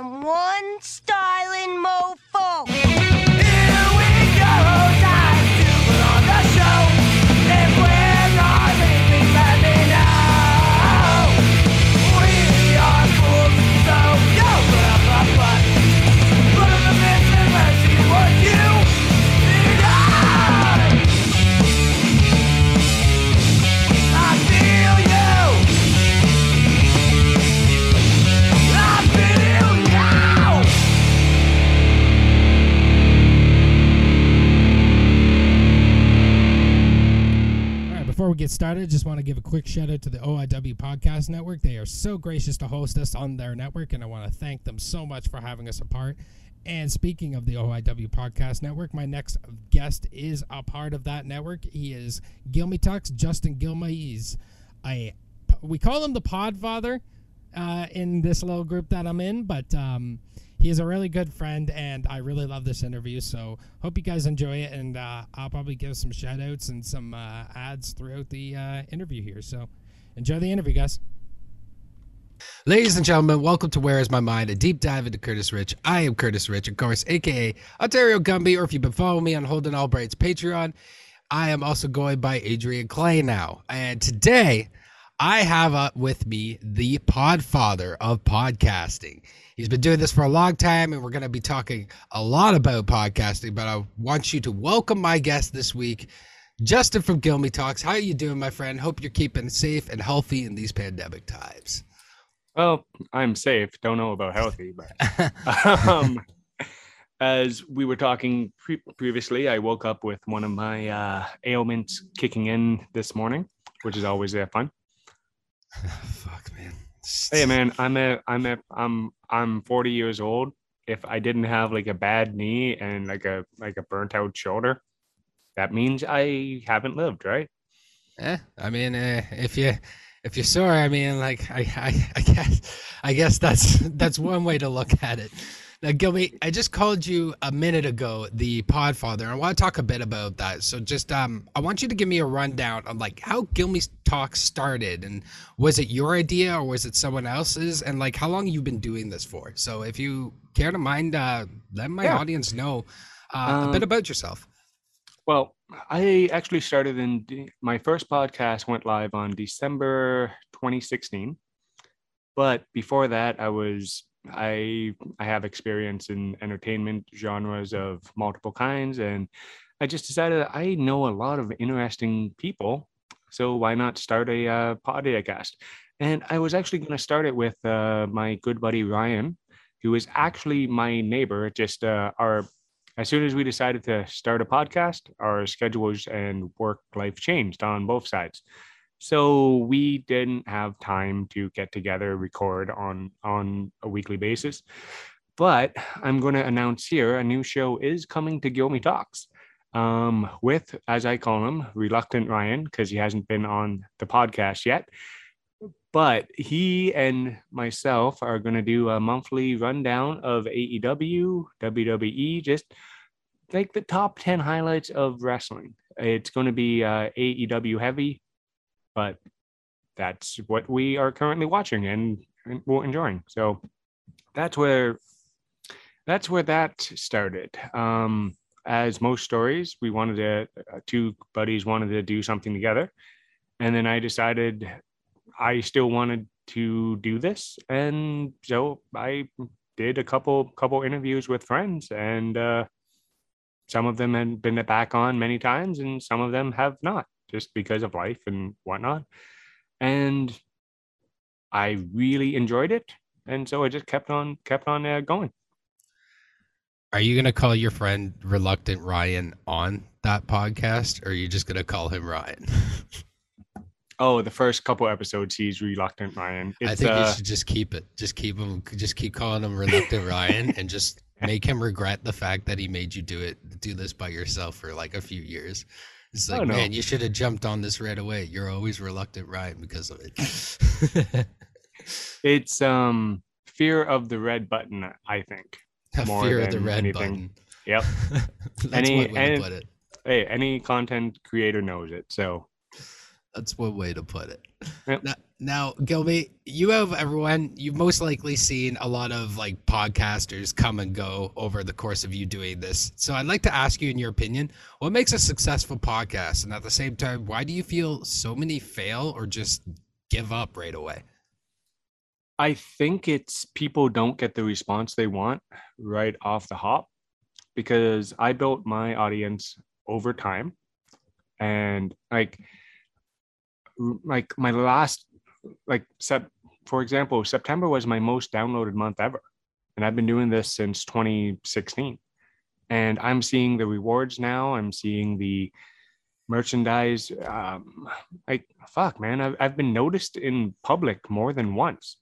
am one styling mofo. We get started, just want to give a quick shout out to the OIW Podcast Network. They are so gracious to host us on their network, and I want to thank them so much for having us a part. And speaking of the OIW Podcast Network, my next guest is a part of that network. He is Guilmy Talks, Justin Guilmy. He's we call him the Podfather uh, in this little group that I'm in, but um, he is a really good friend, and I really love this interview. So hope you guys enjoy it, and uh, I'll probably give some shout outs and some uh, ads throughout the uh, interview here. So enjoy the interview, guys. Ladies and gentlemen, welcome to Where Is My Mind, a deep dive into Curtis Rich. I am Curtis Rich, of course, aka Ontario Gumby, or if you've been following me on Holden Albright's Patreon, I am also going by Adrian Clay now. And today, I have uh, with me the podfather of podcasting. He's been doing this for a long time, and we're going to be talking a lot about podcasting, but I want you to welcome my guest this week, Justin from Guilmy Talks. How are you doing, my friend? Hope you're keeping safe and healthy in these pandemic times. Well, I'm safe. Don't know about healthy, but um, as we were talking pre- previously, I woke up with one of my uh, ailments kicking in this morning, which is always uh, fun. Fuck, man. Hey, man, I'm a, I'm a, I'm, I'm 40 years old. If I didn't have like a bad knee and like a, like a burnt out shoulder, that means I haven't lived, right? Yeah, I mean, uh, if you if you're sore, I mean, like I, I, I guess I guess that's that's one way to look at it. Now, Gilby, I just called you a minute ago the Podfather. I want to talk a bit about that. So, just um, I want you to give me a rundown on like how Guilmy Talk started, and was it your idea or was it someone else's, and like how long you've been doing this for. So, if you care to mind, uh, let my Yeah. audience know uh, a bit Um, about yourself. Well, I actually started in de- my first podcast went live on December 2016. But before that, I was I I have experience in entertainment genres of multiple kinds, and I just decided I know a lot of interesting people, so why not start a uh, podcast? And I was actually going to start it with uh, my good buddy Ryan, who is actually my neighbor. Just uh, our as soon as we decided to start a podcast, our schedules and work life changed on both sides. So we didn't have time to get together, record on on a weekly basis. But I'm going to announce here a new show is coming to Guilmy Talks um, with, as I call him, Reluctant Ryan, because he hasn't been on the podcast yet. But he and myself are going to do a monthly rundown of AEW, WWE, just like the top 10 highlights of wrestling. It's going to be uh, AEW heavy, but that's what we are currently watching and, we're enjoying. So that's where that's where that started. Um, as most stories, we wanted to uh, two buddies wanted to do something together, and then I decided I still wanted to do this, and so I did a couple couple interviews with friends, and uh, some of them had been back on many times, and some of them have not, just because of life and whatnot. And I really enjoyed it, and so I just kept on kept on uh, going. Are you gonna call your friend Reluctant Ryan on that podcast, or are you just gonna call him Ryan? Oh, the first couple episodes, he's reluctant, Ryan. I think uh, you should just keep it. Just keep him. Just keep calling him Reluctant Ryan, and just make him regret the fact that he made you do it, do this by yourself for like a few years. It's like, man, you should have jumped on this right away. You're always Reluctant Ryan because of it. it's um fear of the red button, I think. A More fear of the red anything. button. Yep. That's Any- one way to put it. Hey, any content creator knows it. So That's one way to put it. Yep. Now, Now, Gilby, you have everyone, you've most likely seen a lot of like podcasters come and go over the course of you doing this. So I'd like to ask you, in your opinion, what makes a successful podcast? And at the same time, why do you feel so many fail or just give up right away? I think it's people don't get the response they want right off the hop because I built my audience over time. And like, like my last like sep- for example, September was my most downloaded month ever. And I've been doing this since 2016. And I'm seeing the rewards now. I'm seeing the merchandise. Um, like, fuck, man, I've, I've been noticed in public more than once.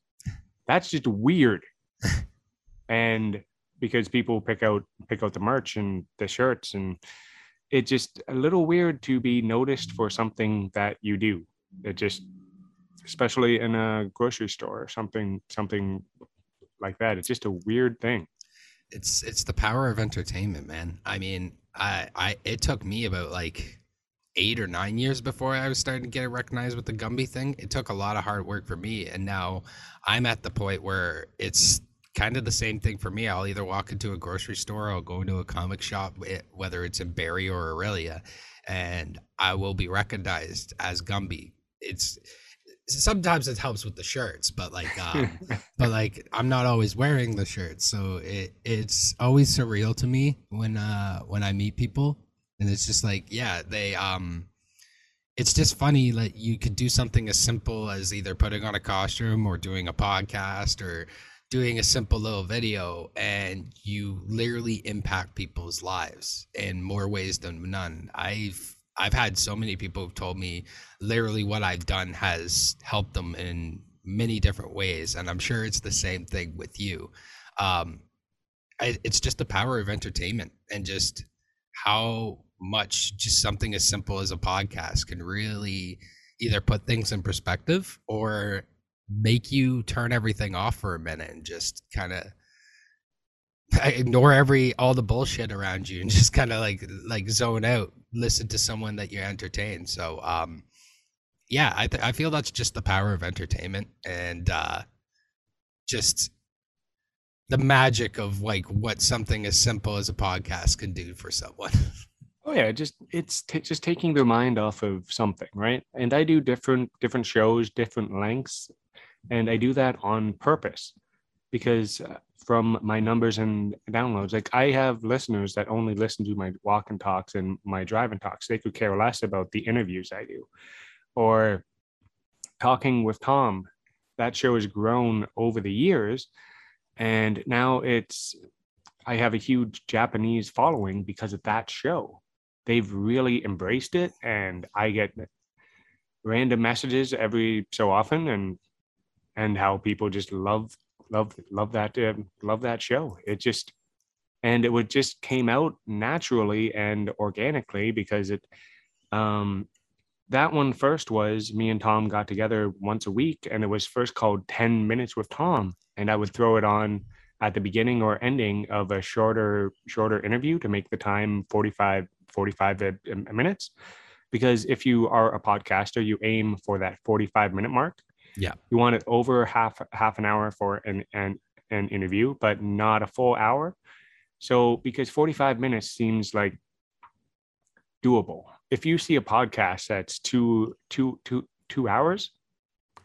That's just weird. and because people pick out pick out the merch and the shirts and it's just a little weird to be noticed for something that you do. It just especially in a grocery store or something something like that. It's just a weird thing. It's it's the power of entertainment, man. I mean, I I it took me about like eight or nine years before I was starting to get recognized with the Gumby thing. It took a lot of hard work for me, and now I'm at the point where it's kind of the same thing for me. I'll either walk into a grocery store, I'll go into a comic shop, eh, whether it's in Barrie or Orillia, and I will be recognized as Gumby. It's sometimes it helps with the shirts, but like, um, but like, I'm not always wearing the shirts, so it it's always surreal to me when uh when I meet people, and it's just like, yeah, they um, it's just funny like you could do something as simple as either putting on a costume or doing a podcast or doing a simple little video and you literally impact people's lives in more ways than none. I've I've had so many people who've told me literally what I've done has helped them in many different ways, and I'm sure it's the same thing with you. Um, it's just the power of entertainment and just how much just something as simple as a podcast can really either put things in perspective or make you turn everything off for a minute and just kind of ignore every all the bullshit around you and just kind of like like zone out listen to someone that you entertain. So um yeah i th- i feel that's just the power of entertainment and uh just the magic of like what something as simple as a podcast can do for someone. Oh yeah just it's t- just taking their mind off of something right? And i do different different shows different lengths and i do that on purpose because uh, from my numbers and downloads. Like I have listeners that only listen to my walk and talks and my drive and talks. They could care less about the interviews I do. Or talking with Tom, that show has grown over the years. And now it's, I have a huge Japanese following because of that show. They've really embraced it. And I get random messages every so often and and how people just love love love that uh, love that show. It just and it would just came out naturally and organically because it um that one first was me and Tom got together once a week and it was first called 10 minutes with Tom. And I would throw it on at the beginning or ending of a shorter shorter interview to make the time 45 45 minutes. Because if you are a podcaster you aim for that 45 minute mark yeah. You want it over half half an hour for an an, an interview, but not a full hour. So because 45 minutes seems like doable. If you see a podcast that's two two two two hours,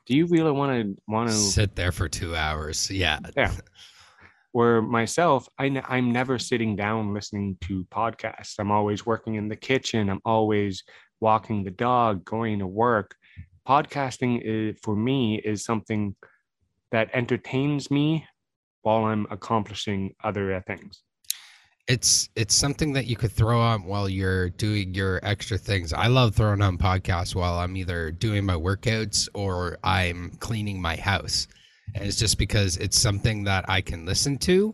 do you really want to want to sit there for two hours? Yeah. Yeah. Where myself, I n- I'm never sitting down listening to podcasts. I'm always working in the kitchen. I'm always walking the dog, going to work podcasting is, for me is something that entertains me while I'm accomplishing other things. It's it's something that you could throw on while you're doing your extra things. I love throwing on podcasts while I'm either doing my workouts or I'm cleaning my house. And it's just because it's something that I can listen to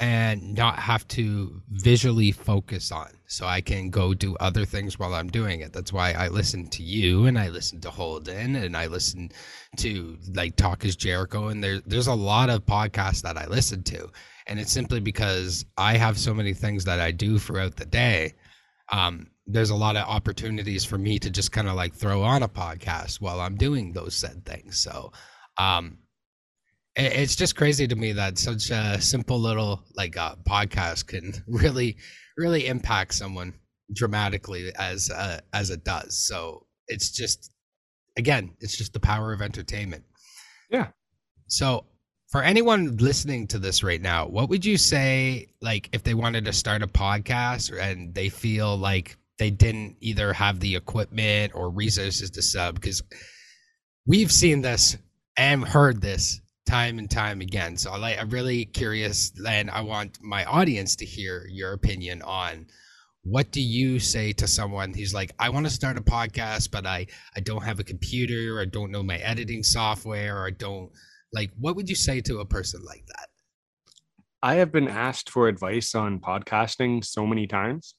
and not have to visually focus on. So I can go do other things while I'm doing it. That's why I listen to you and I listen to Holden and I listen to like Talk is Jericho. And there, there's a lot of podcasts that I listen to. And it's simply because I have so many things that I do throughout the day. Um, there's a lot of opportunities for me to just kind of like throw on a podcast while I'm doing those said things. So, um, it's just crazy to me that such a simple little like uh, podcast can really, really impact someone dramatically as uh, as it does. So it's just, again, it's just the power of entertainment. Yeah. So for anyone listening to this right now, what would you say like if they wanted to start a podcast and they feel like they didn't either have the equipment or resources to sub because we've seen this and heard this time and time again. So I'm really curious and I want my audience to hear your opinion on what do you say to someone who's like I want to start a podcast but I I don't have a computer or I don't know my editing software or I don't like what would you say to a person like that? I have been asked for advice on podcasting so many times,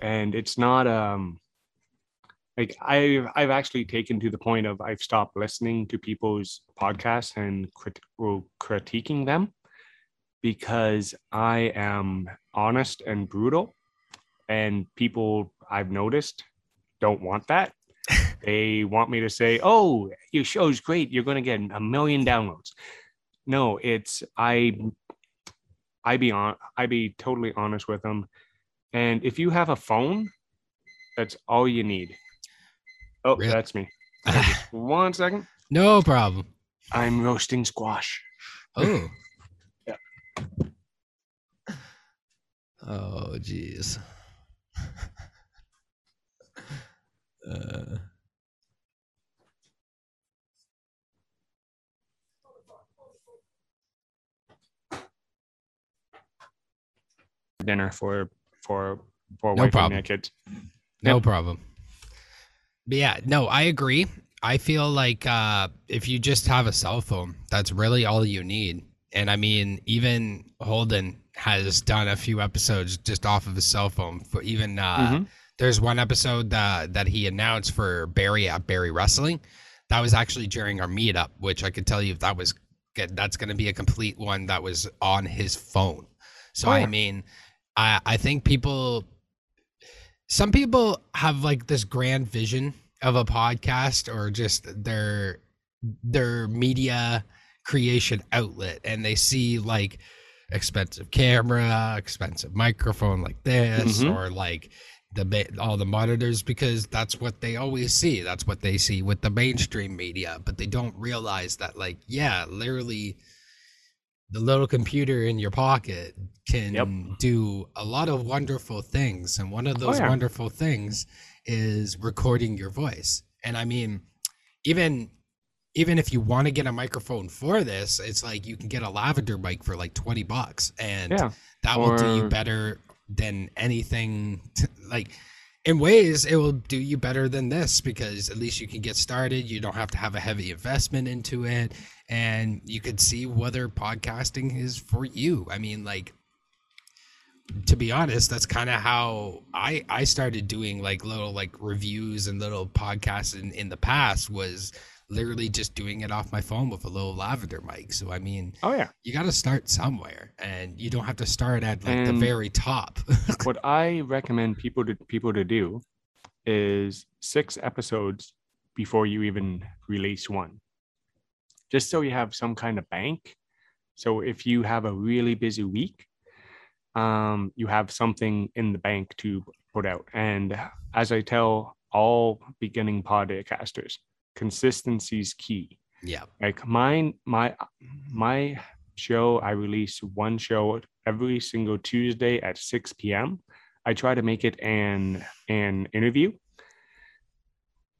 and it's not um like I've I've actually taken to the point of I've stopped listening to people's podcasts and crit- critiquing them because I am honest and brutal, and people I've noticed don't want that. they want me to say, "Oh, your show's great. You're going to get a million downloads." No, it's I I be on I be totally honest with them. And if you have a phone, that's all you need. Oh, that's me. One second. no problem. I'm roasting squash. Oh. Yeah. Oh, jeez. uh, Dinner for for for No wife problem. and kids. no Yep. problem. But yeah, no, I agree. I feel like uh, if you just have a cell phone, that's really all you need. And I mean, even Holden has done a few episodes just off of his cell phone. For even uh, Mhm. there's one episode that that he announced for Barrie at Barrie Wrestling. That was actually during our meetup, which I could tell you that was good. That's going to be a complete one that was on his phone. So Oh, I mean, I I think people, some people have like this grand vision of a podcast or just their their media creation outlet, and they see like expensive camera, expensive microphone like this, Mhm. or like the all the monitors because that's what they always see. That's what they see with the mainstream media, but they don't realize that like yeah, literally the little computer in your pocket can Yep. do a lot of wonderful things and one of Oh, those yeah. wonderful things is recording your voice. And I mean even even if you want to get a microphone for this, it's like you can get a lavalier mic for like 20 bucks and Yeah. that will do you better than anything t- like in ways it will do you better than this because at least you can get started you don't have to have a heavy investment into it and you could see whether podcasting is for you i mean like to be honest that's kind of how i i started doing like little like reviews and little podcasts in in the past was literally just doing it off my phone with a little lavalier mic so i mean Oh yeah. you got to start somewhere and you don't have to start at like the very top what I recommend people to people to do is six episodes before you even release one. Just so you have some kind of bank. So if you have a really busy week, um, you have something in the bank to put out. And as I tell all beginning podcasters, consistency is key yeah like mine my my show i release one show every single tuesday at 6 p.m i try to make it an an interview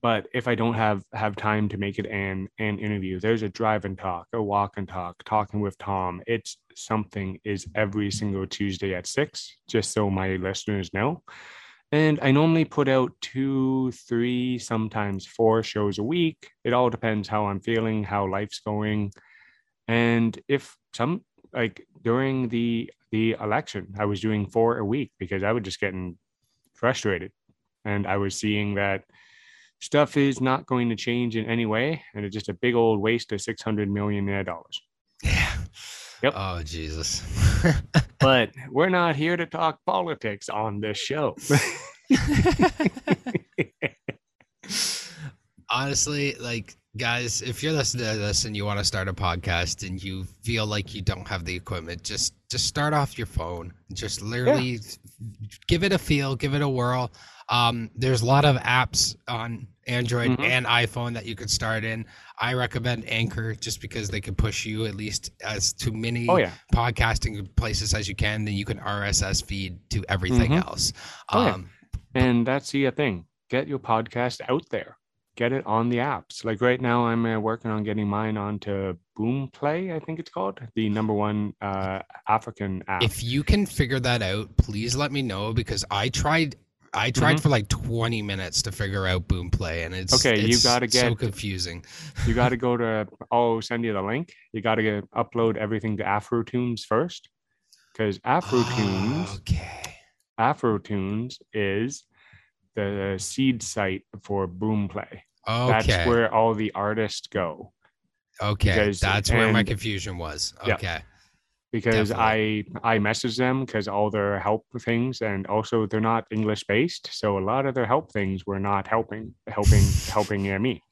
but if i don't have have time to make it an an interview there's a drive and talk a walk and talk talking with tom it's something is every single tuesday at 6 just so my listeners know and I normally put out two, three, sometimes four shows a week. It all depends how I'm feeling, how life's going. And if some like during the the election, I was doing four a week because I was just getting frustrated. And I was seeing that stuff is not going to change in any way. And it's just a big old waste of six hundred million dollars. yeah Yep. oh jesus But we're not here to talk politics on this show. Honestly, like guys, if you're uh, listening to this and you want to start a podcast and you feel like you don't have the equipment, just just start off your phone. Just literally give it a feel, give it a whirl. Um, there's a lot of apps on Android Mhm. and iPhone that you could start in. I recommend Anchor just because they can push you at least as to many oh yeah. podcasting places as you can. Then you can RSS feed to everything Mhm. else. Oh, yeah. Um, And that's the uh, thing. Get your podcast out there. Get it on the apps. Like right now, I'm uh, working on getting mine onto Boomplay. I think it's called the number one uh, African app. If you can figure that out, please let me know because I tried. I tried Mhm. for like 20 minutes to figure out Boomplay, and it's Okay, you gotta get so confusing. you got to go to. I'll send you the link. You got to get upload everything to AfroTunes first, because AfroTunes, Oh, okay. AfroTunes is the seed site for Boomplay. That's Okay. where all the artists go. okay. because- That's where my confusion was. Yeah. Because I Definitely. I message them because all their help things and also they're not English based, so a lot of their help things were not helping helping helping me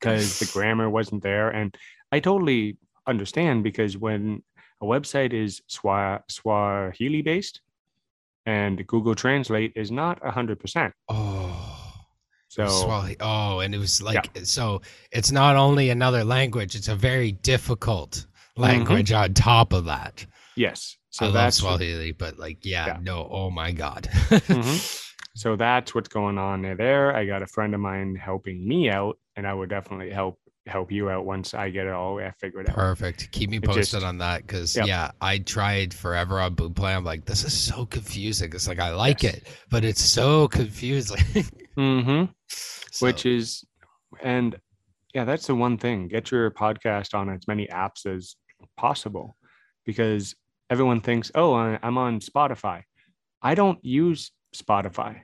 because the grammar wasn't there, and I totally understand because when a website is Swa- Swahili based and Google Translate is not hundred percent, Oh. so Swahili. Oh, and it was like so. It's not only another language; it's a very difficult language on top of that. yes, so I love that's Swahili, but like, yeah, Yeah. no. Oh my god. Mhm. So that's what's going on there. I got a friend of mine helping me out, and I would definitely help help you out once I get it all figured out. Perfect. Keep me posted just- on that because Yep. yeah, I tried forever on Boomplay. I'm like, this is so confusing. It's like I like Yes. it, but it's so confusing. Mm-hmm. So, Which is, and yeah, that's the one thing. Get your podcast on as many apps as possible, because everyone thinks, oh, I'm on Spotify. I don't use Spotify.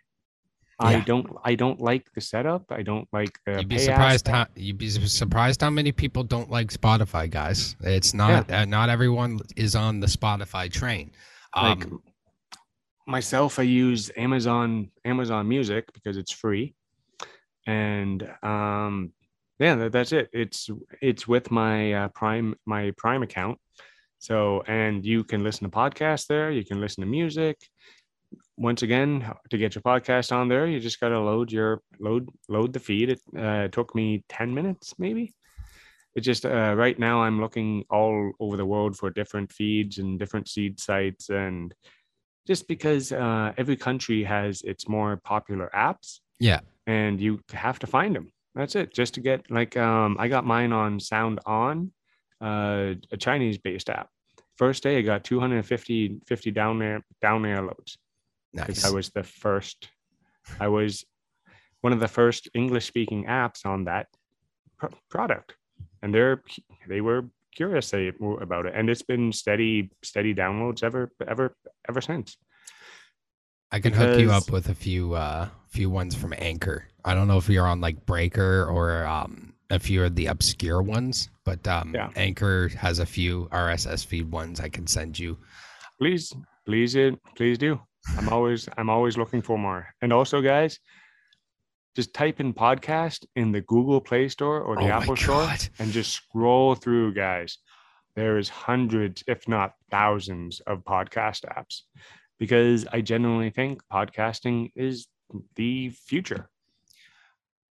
I don't. I don't like the setup. I don't like the. you'd be surprised how you'd be surprised how many people don't like Spotify, guys. It's not uh, not everyone is on the Spotify train. like Um, myself i use amazon amazon music because it's free and um yeah that's it. It's it's with my uh, prime my prime account. So and you can listen to podcasts there you can listen to music. Once again to get your podcast on there you just got to load your load load the feed. It uh, took me 10 minutes maybe? It just uh, right now i'm looking all over the world for different feeds and different seed sites and just because uh, every country has its more popular apps. Yeah. and you have to find them that's it just to get like um, i got mine on sound on uh, a chinese based app. First day i got 250 50 down there down there loads because Nice. i was the first i was one of the first english speaking apps on that pro- product. And they're they were curious about it. And it's been steady steady downloads ever ever ever since. I can hook you up with a few uh few ones from Anchor. I don't know if you're on like Breaker or um a few of the obscure ones, but um Yeah. Anchor has a few RSS feed ones I can send you. please please it please do. I'm always i'm always looking for more. And also guys just type in podcast in the google play store or the Oh apple store and just scroll through guys. There is hundreds if not thousands of podcast apps because i genuinely think podcasting is the future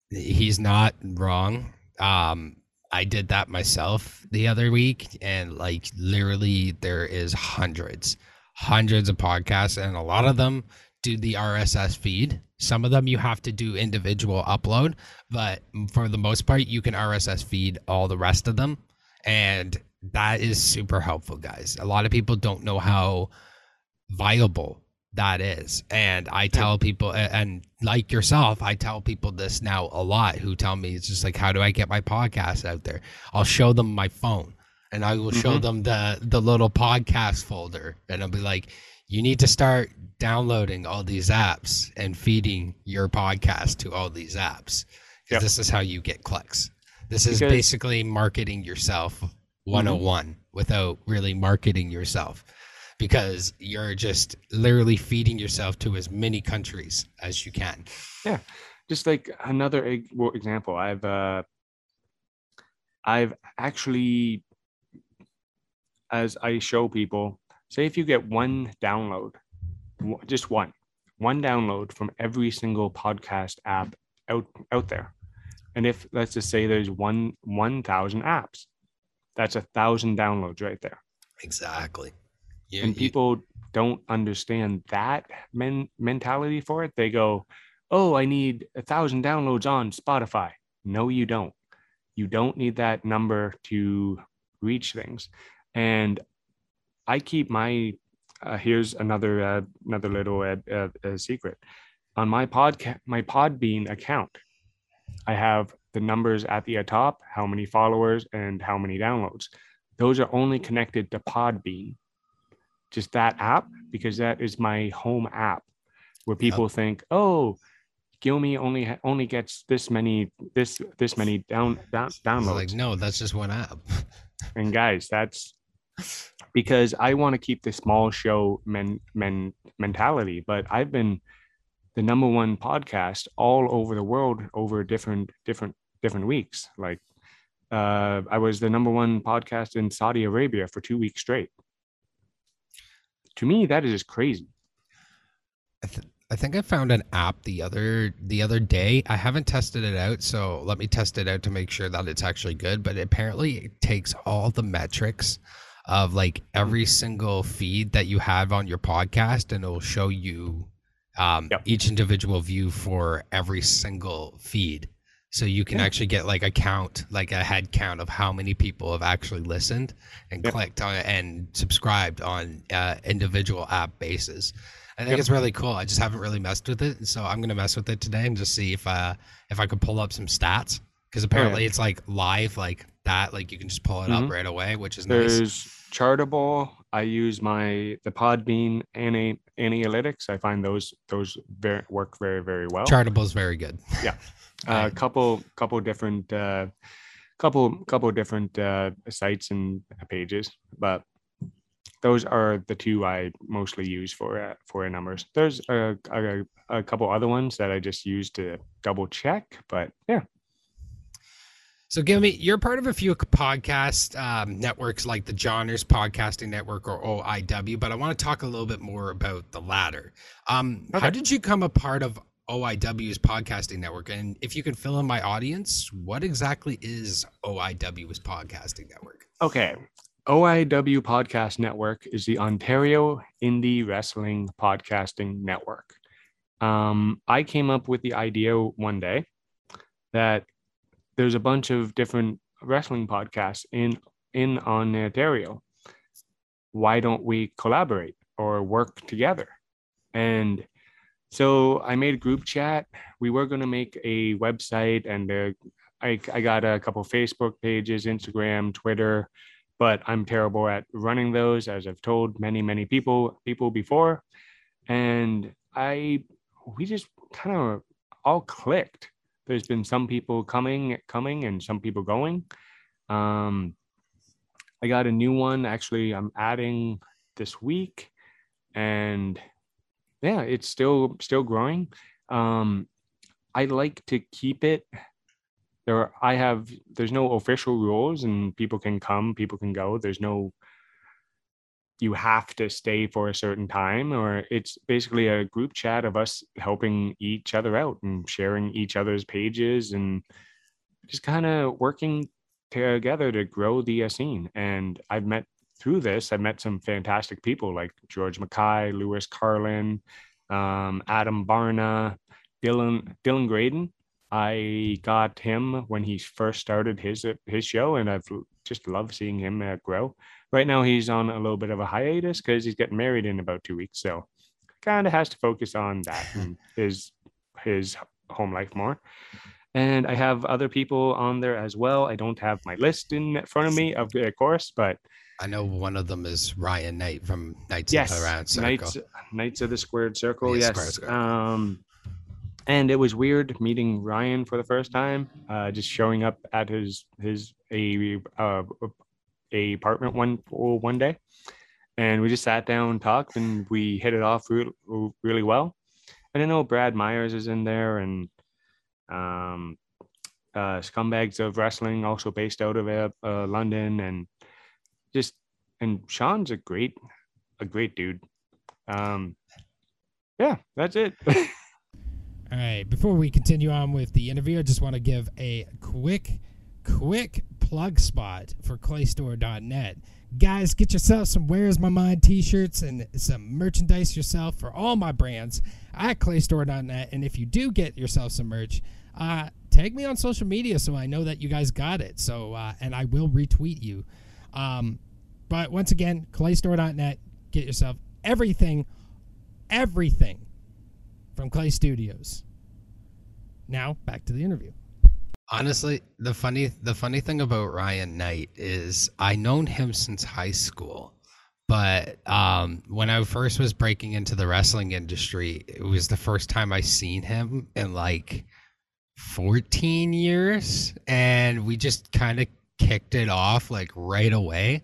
He's not wrong. Um I did that myself the other week and like literally there is hundreds hundreds of podcasts and a lot of them do the RSS feed. Some of them you have to do individual upload, but for the most part you can RSS feed all the rest of them and that is super helpful guys. A lot of people don't know how viable that is. And I tell people, and like yourself, I tell people this now a lot who tell me it's just like, how do I get my podcast out there? I'll show them my phone and I will show Mhm. them the, the little podcast folder and I'll be like, you need to start downloading all these apps and feeding your podcast to all these apps. Because Yep. this is how you get clicks. This is Because- basically marketing yourself 101 without really marketing yourself because you're just literally feeding yourself to as many countries as you can. Yeah. Just like another example i've uh i've actually as i show people say if you get one download just one one download from every single podcast app out out there and if let's just say there's one 1000 apps that's a thousand downloads right there Exactly. You, and people don't understand that men- mentality for it they go oh i need a thousand downloads on spotify. No you don't. You don't need that number to reach things. And i keep my uh, here's another uh, another little uh, uh, uh, secret. On my podcast my podbean account i have the numbers at the top how many followers and how many downloads. Those are only connected to podbean just that app because that is my home app where people think oh Guilmy only only gets this many this this many down, down downloads like, no, that's just one app. and guys that's because i want to keep the small show men men mentality but i've been the number one podcast all over the world over different different different weeks. Like uh i was the number one podcast in saudi arabia for two weeks straight to me that is just crazy I, th- I think I found an app the other the other day. I haven't tested it out, so let me test it out to make sure that it's actually good. But apparently, it takes all the metrics of like every single feed that you have on your podcast, and it'll show you um, Yep. each individual view for every single feed. So you can Yeah. actually get like a count, like a head count of how many people have actually listened and Yep. clicked on it and subscribed on uh, individual app basis. I think Yep. it's really cool. I just haven't really messed with it, so I'm gonna mess with it today and just see if uh if I could pull up some stats because apparently it's like live like that, like you can just pull it up Mhm. right away, which is nice. There's Chartable. I use my the Podbean ana- analytics. I find those those very work very very well. Chartable is very good. A couple couple different uh, couple couple different uh, sites and pages, but those are the two I mostly use for uh, for numbers. There's a, a a couple other ones that I just use to double check, but yeah. So, give me, you're part of a few podcast um, networks like the Johners Podcasting Network or OIW, but I want to talk a little bit more about the latter. Um, How did you come a part of OIW's podcasting network? And if you can fill in my audience, what exactly is OIW's podcasting network? Okay. OIW Podcast Network is the Ontario Indie Wrestling Podcasting Network. Um, I came up with the idea one day that there's a bunch of different wrestling podcasts in in Ontario. Why don't we collaborate or work together? And so I made a group chat. We were going to make a website and I, I got a couple Facebook pages, Instagram, Twitter, but I'm terrible at running those, as I've told many, many people people before. And I we just kind of all clicked. There's been some people coming, coming, and some people going. Um, I got a new one actually. I'm adding this week, and yeah, it's still still growing. Um, I like to keep it. There are, i have there's no official rules and people can come people can go. There's no you have to stay for a certain time or it's basically a group chat of us helping each other out and sharing each other's pages and just kind of working together to grow the scene. And i've met through this i've met some fantastic people like george mackay lewis carlin um, adam barna dylan dylan graydon I got him when he first started his his show, and I've just loved seeing him uh, grow. Right now, he's on a little bit of a hiatus because he's getting married in about two weeks, so kind of has to focus on that and his his home life more. And I have other people on there as well. I don't have my list in front of me, of course, but I know one of them is Ryan Knight from Knights yes, of the Round Circle. Knights Knights of the Squared Circle. Yeah, yes. Squared Circle. Um, and it was weird meeting Ryan for the first time. Uh, just showing up at his his a uh, a apartment one one day, and we just sat down and talked, and we hit it off re- really well. And I know Brad Myers is in there, and um, uh, Scumbags of Wrestling, also based out of uh, London, and just and Sean's a great, a great dude. Um, yeah, that's it. All right. Before we continue on with the interview, I just want to give a quick, quick plug spot for claystore.net. Guys, get yourself some Where's My Mind t shirts and some merchandise yourself for all my brands at claystore.net. And if you do get yourself some merch, uh, tag me on social media so I know that you guys got it. So, uh, and I will retweet you. Um, but once again, claystore.net, get yourself everything, everything from Clay Studios. Now back to the interview. Honestly, the funny the funny thing about Ryan Knight is I known him since high school. But um, when I first was breaking into the wrestling industry, it was the first time I seen him in like 14 years and we just kind of kicked it off like right away.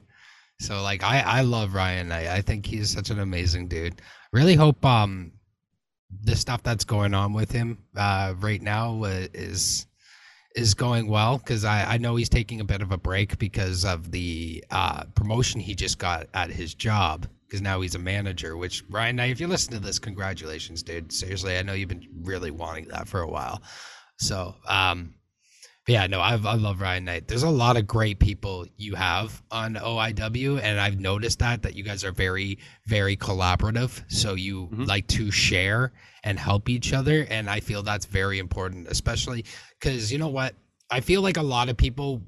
So like I I love Ryan Knight. I think he's such an amazing dude. Really hope um the stuff that's going on with him uh, right now uh, is is going well because I, I know he's taking a bit of a break because of the uh, promotion he just got at his job because now he's a manager which ryan now if you listen to this congratulations dude seriously i know you've been really wanting that for a while so um yeah, no, I've, I love Ryan Knight. There's a lot of great people you have on OIW, and I've noticed that that you guys are very, very collaborative. So you mm-hmm. like to share and help each other, and I feel that's very important, especially because you know what? I feel like a lot of people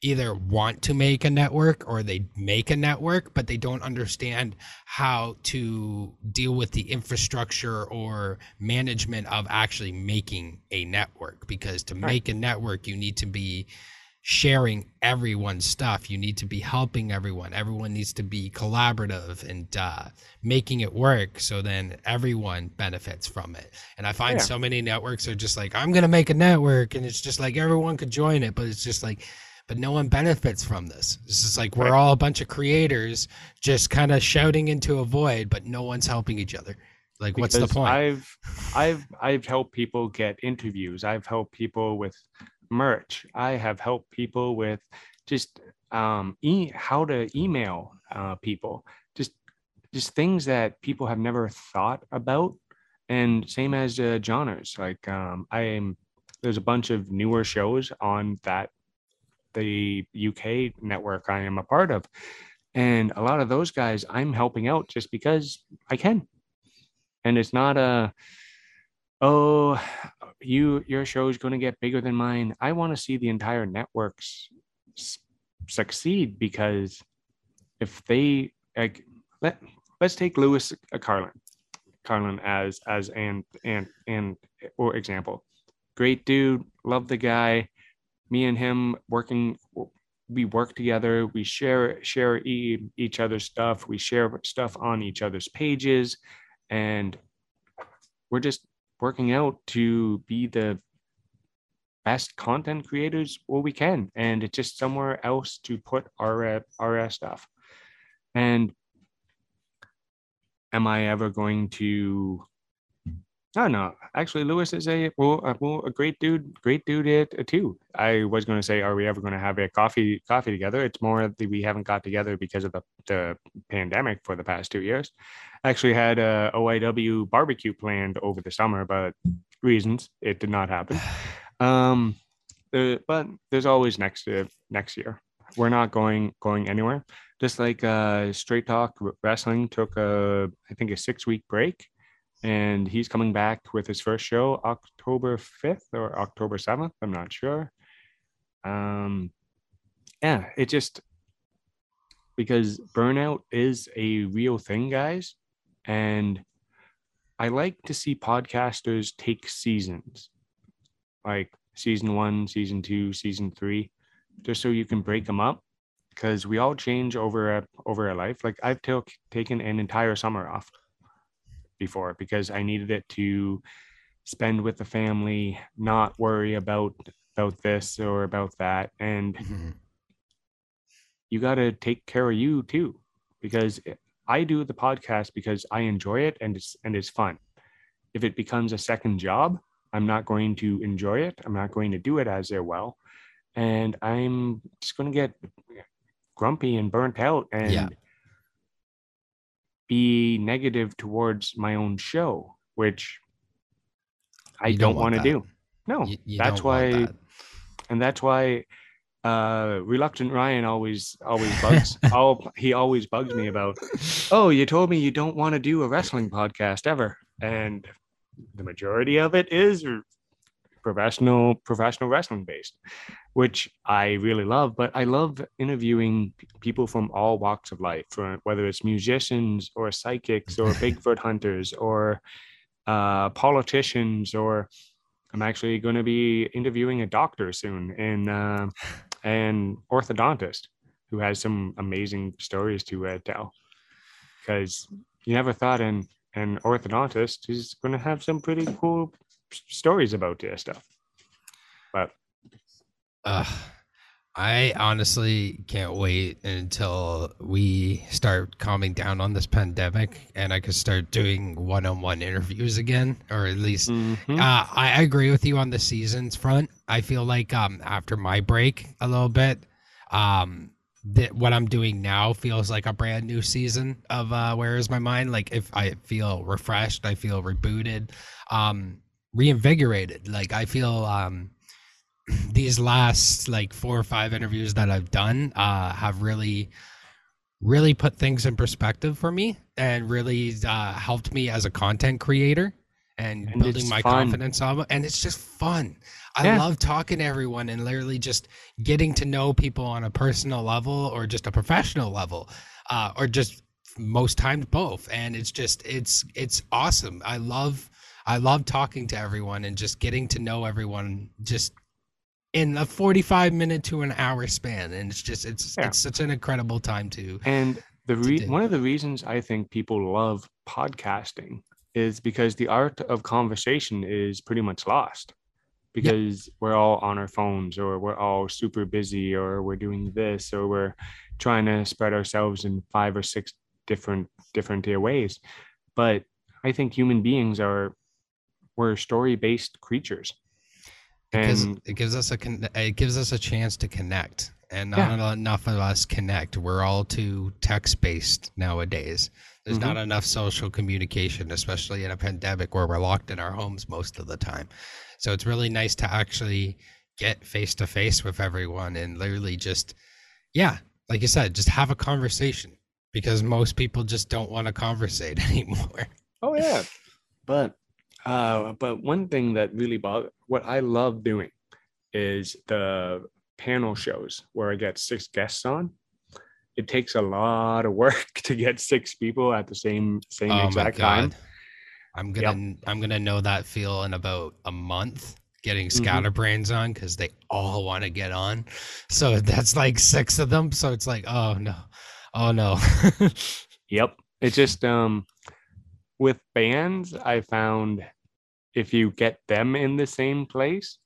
either want to make a network or they make a network, but they don't understand how to deal with the infrastructure or management of actually making a network. Because to make a network, you need to be sharing everyone's stuff. You need to be helping everyone. Everyone needs to be collaborative and uh, making it work so then everyone benefits from it. And I find yeah. so many networks are just like, I'm going to make a network. And it's just like everyone could join it, but it's just like, but no one benefits from this. This is like we're all a bunch of creators just kind of shouting into a void, but no one's helping each other. Like, because what's the point? I've I've I've helped people get interviews. I've helped people with merch. I have helped people with just um e- how to email uh, people. Just just things that people have never thought about. And same as uh, Johners. Like um, I am. There's a bunch of newer shows on that the UK network I am a part of. And a lot of those guys I'm helping out just because I can. And it's not a, oh, you your show is going to get bigger than mine. I want to see the entire networks succeed because if they like let let's take Lewis uh, Carlin Carlin as as and and and or example. Great dude, love the guy me and him working we work together. We share share e- each other's stuff. We share stuff on each other's pages. And we're just working out to be the best content creators what we can. And it's just somewhere else to put our our stuff. And am i ever going to no, no. Actually, Lewis is a well, a, well, a great dude, great dude it, too. I was going to say, are we ever going to have a coffee coffee together? It's more that we haven't got together because of the, the pandemic for the past two years. Actually, had a OIW barbecue planned over the summer, but reasons it did not happen. Um, but there's always next uh, next year. We're not going going anywhere. Just like uh, Straight Talk Wrestling took a I think a six week break and he's coming back with his first show October 5th or October 7th. I'm not sure. Um, yeah, it just because burnout is a real thing, guys. And I like to see podcasters take seasons like season one, season two, season three, just so you can break them up because we all change over a, over a life. Like I've took taken an entire summer off before because I needed it to spend with the family, not worry about about this or about that, and mm-hmm. you got to take care of you too because I do the podcast because I enjoy it and it's and it's fun. If it becomes a second job, I'm not going to enjoy it. I'm not going to do it as well, and I'm just going to get grumpy and burnt out and Yeah. Be negative towards my own show, which I You don't, want want to do. No, You- you that's why that. and that's why uh reluctant ryan always always bugs all he always bugs me about oh you told me you don't want to do a wrestling podcast ever and the majority of it is professional professional wrestling based which i really love but i love interviewing p- people from all walks of life for whether it's musicians or psychics or bigfoot hunters or uh politicians or I'm actually going to be interviewing a doctor soon and uh, an orthodontist who has some amazing stories to uh, tell. Because you never thought an an orthodontist is going to have some pretty cool stories about this stuff. But Ugh. I honestly can't wait until we start calming down on this pandemic and I can start doing one-on-one interviews again, or at least mhm, Uh, I I agree with you on the seasons front. I feel like um after my break a little bit, um that what I'm doing now feels like a brand new season of uh Where Is My Mind? Like if I feel refreshed, I feel rebooted, um reinvigorated. Like I feel um these last like four or five interviews that I've done uh have really really put things in perspective for me and really uh helped me as a content creator and, And building my fun. confidence on and it's just fun. I Yeah. love talking to everyone and literally just getting to know people on a personal level or just a professional level, uh, or just most times both. And it's just it's it's awesome. I love I love talking to everyone and just getting to know everyone just in a 45 minute to an hour span and it's just it's Yeah. it's such an incredible time to and the re- do. one of the reasons I think people love podcasting is because the art of conversation is pretty much lost because we're all on our phones or we're all super busy or we're doing this or we're trying to spread ourselves in five or six different different ways but i think human beings are we're story based creatures because and it gives us a con- it gives us a chance to connect and Yeah. not enough of us connect. We're all too text based nowadays. There's not Mm-hmm. enough social communication especially in a pandemic where we're locked in our homes most of the time. So it's really nice to actually get face to face with everyone and literally just yeah like you said just have a conversation because most people just don't want to conversate anymore. Oh yeah, but uh, but one thing that really bother what I love doing is the panel shows where I get six guests on. It takes a lot of work to get six people at the same same Oh exact time. I'm gonna I'm gonna know that feel in about a month getting Mhm. scatterbrains on because they all want to get on. So that's like six of them. So it's like, oh no, oh no. Yep. It just um with bands, I found if you get them in the same place,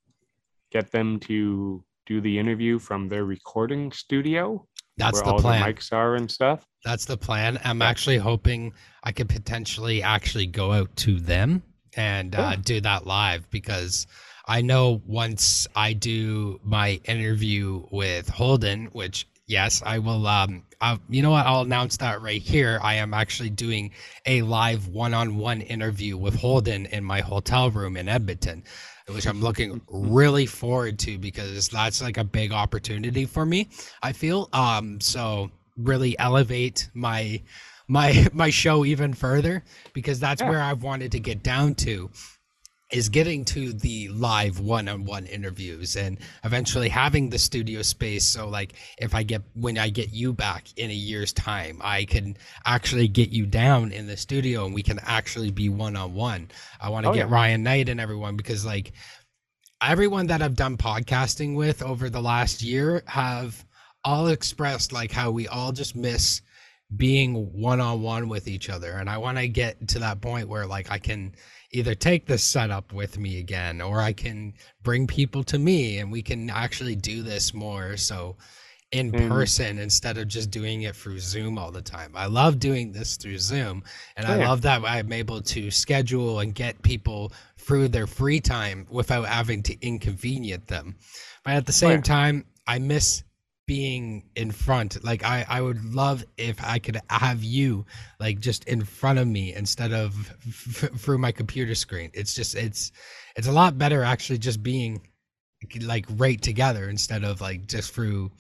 get them to do the interview from their recording studio that's where the all plan. the mics are and stuff. That's the plan. I'm Yeah. actually hoping I could potentially actually go out to them and uh, do that live because I know once I do my interview with Holden, which yes, I will. Um, i you know what? I'll announce that right here. I am actually doing a live one-on-one interview with Holden in my hotel room in Edmonton, which I'm looking really forward to because that's like a big opportunity for me. I feel um so really elevate my my my show even further because that's Yeah. where I've wanted to get down to is getting to the live one-on-one interviews and eventually having the studio space so like if I get when I get you back in a year's time I can actually get you down in the studio and we can actually be one-on-one. I want to Oh, get yeah. Ryan Knight and everyone because like everyone that I've done podcasting with over the last year have all expressed like how we all just miss being one on one with each other. And I want to get to that point where like I can either take this setup with me again or I can bring people to me and we can actually do this more. So in And- person instead of just doing it through Zoom all the time. I love doing this through Zoom, and Oh, I love that I'm able to schedule and get people through their free time without having to inconvenience them. But at the same yeah. time, I miss being in front. Like I, I would love if I could have you like just in front of me instead of f- through my computer screen. It's just it's it's a lot better actually just being like right together instead of like just through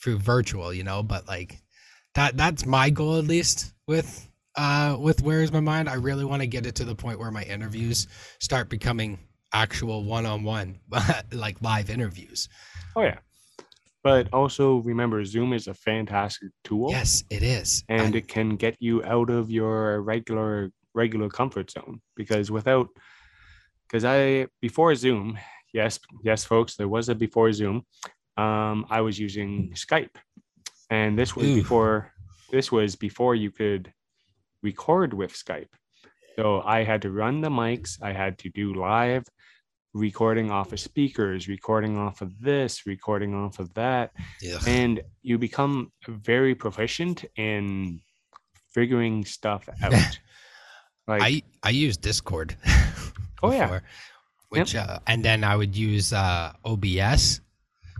through virtual, you know. But like that that's my goal at least with uh with where is my mind. I really want to get it to the point where my interviews start becoming actual one-on-one like live interviews. Oh yeah. But also remember, Zoom is a fantastic tool. Yes, it is. and I- it can get you out of your regular regular comfort zone because without because i before zoom yes yes folks there was a before zoom um i was using skype and this was Ooh. before this was before you could record with skype so i had to run the mics i had to do live recording off of speakers recording off of this recording off of that Ugh. and you become very proficient in figuring stuff out. like, I I use Discord. Oh, yeah. Which uh, and then I would use uh, OBS.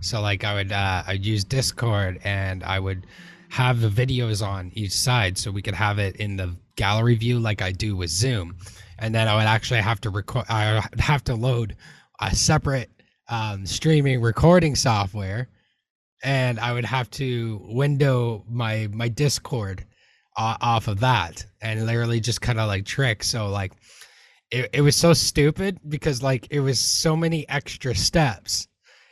So like I would uh, I'd use Discord and I would have the videos on each side so we could have it in the gallery view like I do with Zoom. And then I would actually have to record I would have to load a separate um, streaming recording software and I would have to window my my Discord o- off of that and literally just kind of like trick. So like it, it was so stupid because like it was so many extra steps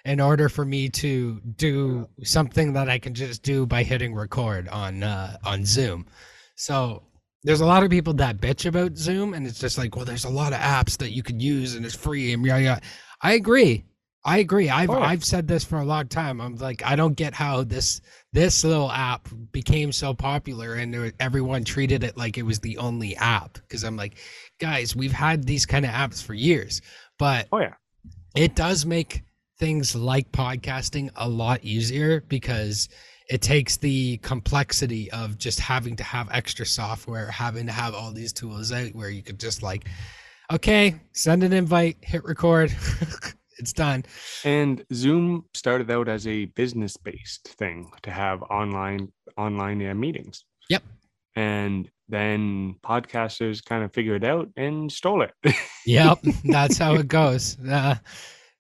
in order for me to do something that I can just do by hitting record on uh, on Zoom. So there's a lot of people that bitch about Zoom and it's just like, well, there's a lot of apps that you could use and it's free and yeah, yeah. I agree. I agree. I've Oh. I've said this for a long time. I'm like, I don't get how this this little app became so popular and everyone treated it like it was the only app. Because I'm like, guys, we've had these kind of apps for years, but oh yeah, it does make things like podcasting a lot easier because it takes the complexity of just having to have extra software, having to have all these tools out where you could just like, okay, send an invite, hit record, it's done. and Zoom started out as a business-based thing to have online online uh, meetings. Yep. And then podcasters kind of figured it out and stole it. Yep, that's how it goes. Uh,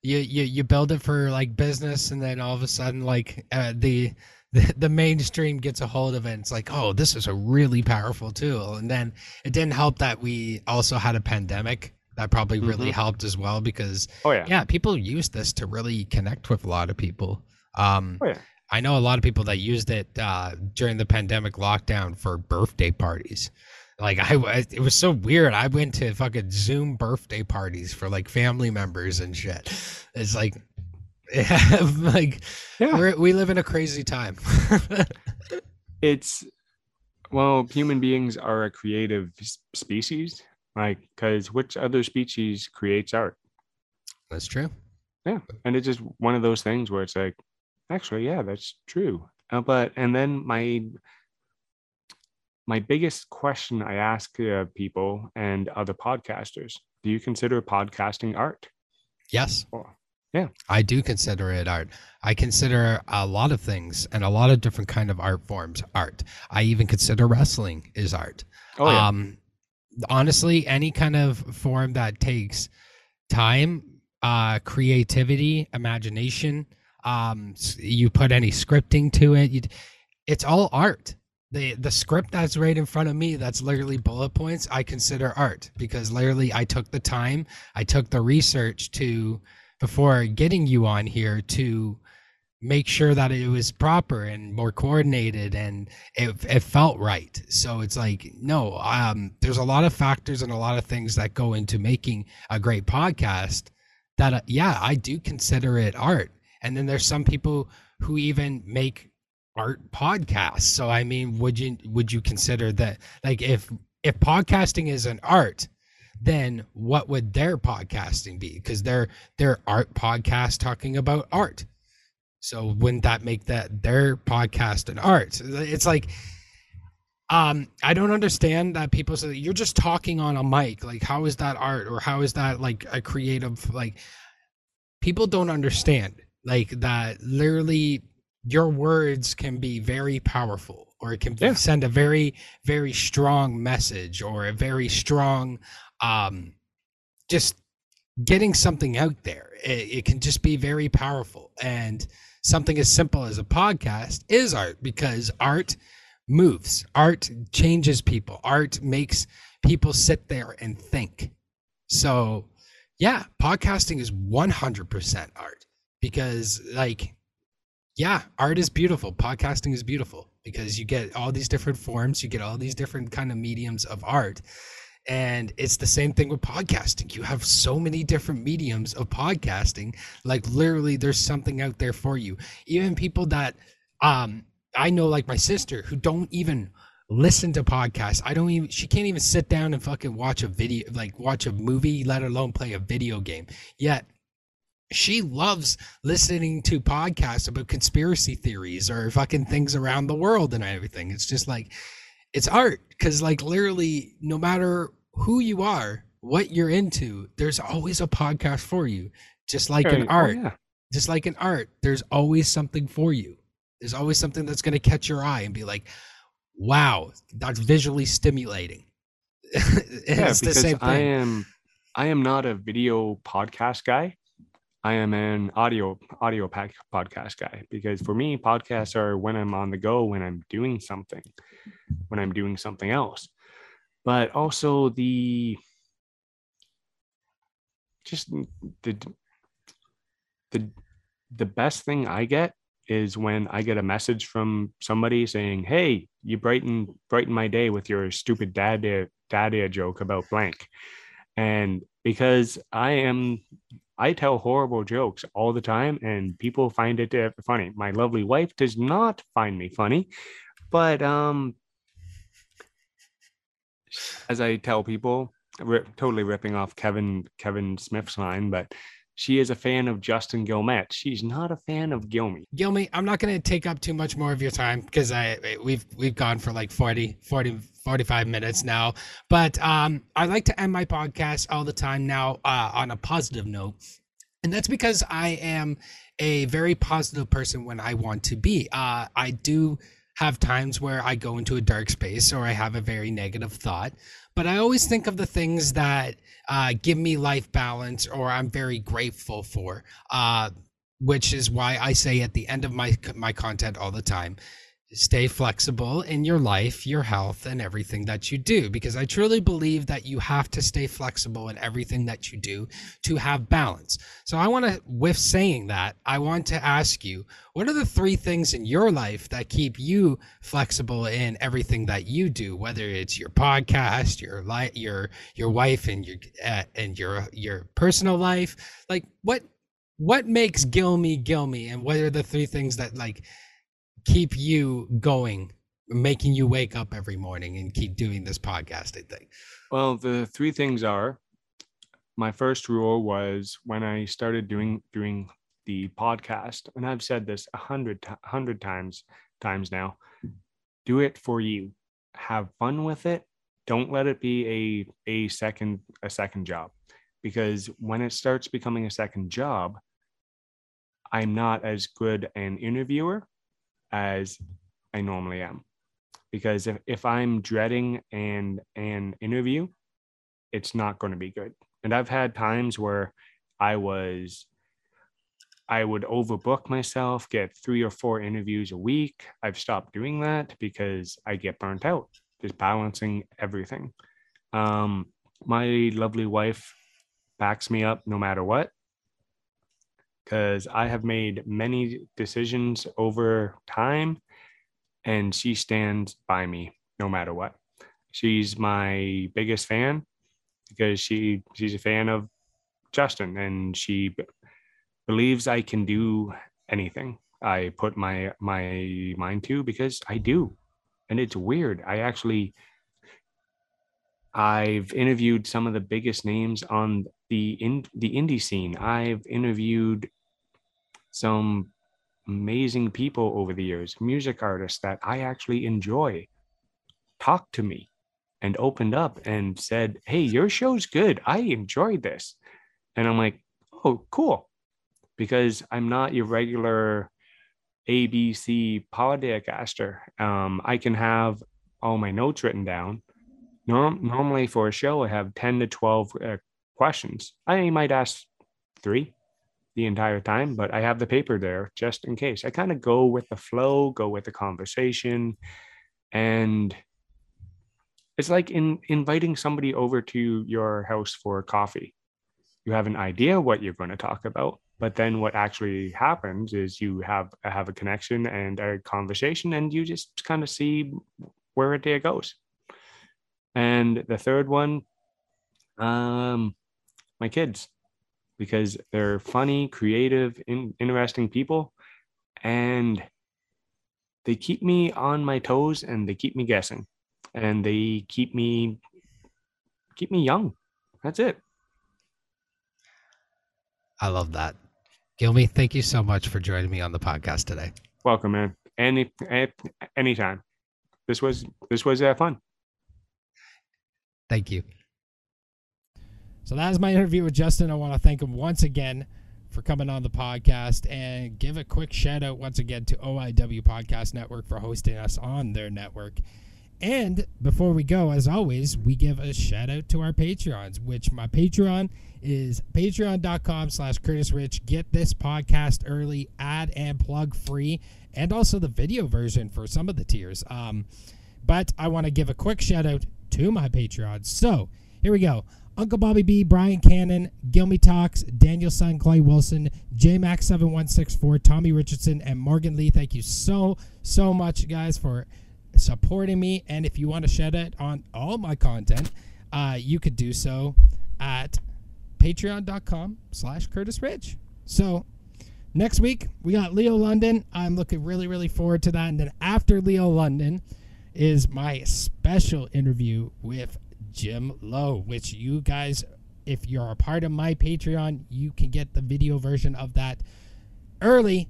you, you you build it for like business, and then all of a sudden, like uh, the, the the mainstream gets a hold of it. And it's like, oh, this is a really powerful tool. And then it didn't help that we also had a pandemic that probably really Mhm. helped as well because oh yeah. yeah, people use this to really connect with a lot of people. Um, Oh yeah. I know a lot of people that used it uh, during the pandemic lockdown for birthday parties. Like I, I- it was so weird. I went to fucking Zoom birthday parties for like family members and shit. It's like, like Yeah. we're, we live in a crazy time. it's well human beings are a creative species like because which other species creates art That's true. yeah and it's just one of those things where it's like actually yeah that's true uh, but and then my my biggest question i ask uh, people and other podcasters do you consider podcasting art Yes. Oh, yeah. I do consider it art. I consider a lot of things and a lot of different kind of art forms art. I even consider wrestling is art. oh yeah um honestly any kind of form that takes time uh creativity imagination, um, you put any scripting to it you, it's all art the the script that's right in front of me that's literally bullet points i consider art because literally i took the time i took the research to before getting you on here to make sure that it was proper and more coordinated and it, it felt right. So it's like no um there's a lot of factors and a lot of things that go into making a great podcast that uh, yeah i do consider it art. And then there's some people who even make art podcasts. So i mean would you would you consider that like if if podcasting is an art then what would their podcasting be because they're they're art podcast talking about art So wouldn't that make that their podcast an art? It's like um I don't understand that people say you're just talking on a mic. Like how is that art or how is that like a creative like people don't understand like that literally your words can be very powerful or it can Yeah. send a very very strong message or a very strong um just getting something out there. It, it can just be very powerful. And something as simple as a podcast is art because art moves. Art changes people. Art makes people sit there and think. So yeah podcasting is 100% art because like yeah art is beautiful. Podcasting is beautiful because you get all these different forms you get all these different kind of mediums of art and it's the same thing with podcasting. You have so many different mediums of podcasting. Like literally there's something out there for you. Even people that um i know like my sister who don't even listen to podcasts. I don't even she can't even sit down and fucking watch a video like watch a movie let alone play a video game. Yet she loves listening to podcasts about conspiracy theories or fucking things around the world and everything. It's just like it's art because like literally no matter who you are, what you're into, there's always a podcast for you. Just like in Oh, art, yeah. just like in art, there's always something for you. There's always something that's going to catch your eye and be like, "Wow, that's visually stimulating." yeah, it's the because I am I am not a video podcast guy. I am an audio audio pack podcast guy because for me podcasts are when I'm on the go, when I'm doing something, when I'm doing something else. But also the just the the the best thing I get is when I get a message from somebody saying, "Hey, you brighten brighten my day with your stupid dad dad joke about blank," and because I am, I tell horrible jokes all the time, and people find it uh, funny. My lovely wife does not find me funny, but um, as I tell people, ri totally ripping off Kevin Kevin Smith's line, but she is a fan of Justin Guilmette. She's not a fan of Guilmy. Guilmy, I'm not going to take up too much more of your time because I we've we've gone for like 40, 40 45 minutes now. But um I like to end my podcast all the time now uh, on a positive note. And that's because I am a very positive person when I want to be. Uh I do have times where I go into a dark space or I have a very negative thought, but I always think of the things that uh, give me life balance or I'm very grateful for. Uh, which is why I say at the end of my my content all the time, stay flexible in your life, your health, and everything that you do. Because I truly believe that you have to stay flexible in everything that you do to have balance. So I want to, with saying that, I want to ask you, what are the three things in your life that keep you flexible in everything that you do, whether it's your podcast, your life, your your wife, and your uh, and your your personal life? Like what what makes Guilmy Guilmy, and what are the three things that like keep you going, making you wake up every morning and keep doing this podcasting thing? Well, the three things are my first rule was when I started doing doing the podcast, and I've said this a hundred hundred times times now. Do it for you. Have fun with it. Don't let it be a a second a second job, because when it starts becoming a second job, I'm not as good an interviewer as I normally am. Because if, if I'm dreading an an interview, it's not going to be good. And I've had times where I was I would overbook myself, get three or four interviews a week. I've stopped doing that because I get burnt out, just balancing everything. Um, my lovely wife backs me up no matter what because I have made many decisions over time and she stands by me no matter what. She's my biggest fan because she she's a fan of Justin and she b- believes I can do anything I put my my mind to because I do. And it's weird. I actually I've interviewed some of the biggest names on the in the indie scene. I've interviewed some amazing people over the years, music artists that I actually enjoy, talked to me and opened up and said, Hey, your show's good. I enjoyed this. And I'm like, Oh, cool. Because I'm not your regular ABC podcaster. Um, I can have all my notes written down. Norm- normally for a show, I have 10 to 12 uh, questions. I might ask three the entire time, but I have the paper there just in case. I kind of go with the flow, go with the conversation. And it's like in inviting somebody over to your house for coffee. You have an idea what you're going to talk about, but then what actually happens is you have have a connection and a conversation and you just kind of see where a day goes. And the third one, um, my kids, because they're funny, creative, in, interesting people, and they keep me on my toes and they keep me guessing, and they keep me keep me young. That's it. I love that. Guilmy, thank you so much for joining me on the podcast today. Welcome, man. Any, any anytime. This was this was uh, fun. Thank you. So that is my interview with Justin. I want to thank him once again for coming on the podcast and give a quick shout out once again to OIW Podcast Network for hosting us on their network. And before we go, as always, we give a shout out to our Patreons, which my Patreon is patreon.com slash Curtis Rich. Get this podcast early, ad and plug free, and also the video version for some of the tiers. Um, but I want to give a quick shout out to my Patreons. So here we go. Uncle Bobby B, Brian Cannon, Guilmy Talks, DanielSan, Clay Wilson, jmac7164, Tommy Richardson, and Morgan Leigh. Thank you so, so much, guys, for supporting me. And if you want to shout out on all my content, uh, you could do so at patreon.com slash Curtis Rich. So next week, we got Leo London. I'm looking really, really forward to that. And then after Leo London is my special interview with Jim Lowe, which you guys, if you're a part of my Patreon, you can get the video version of that early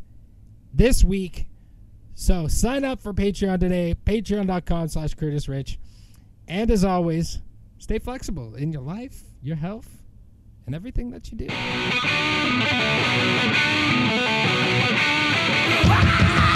this week. So sign up for Patreon today, patreon.com slash Curtis Rich. And as always, stay flexible in your life, your health, and everything that you do.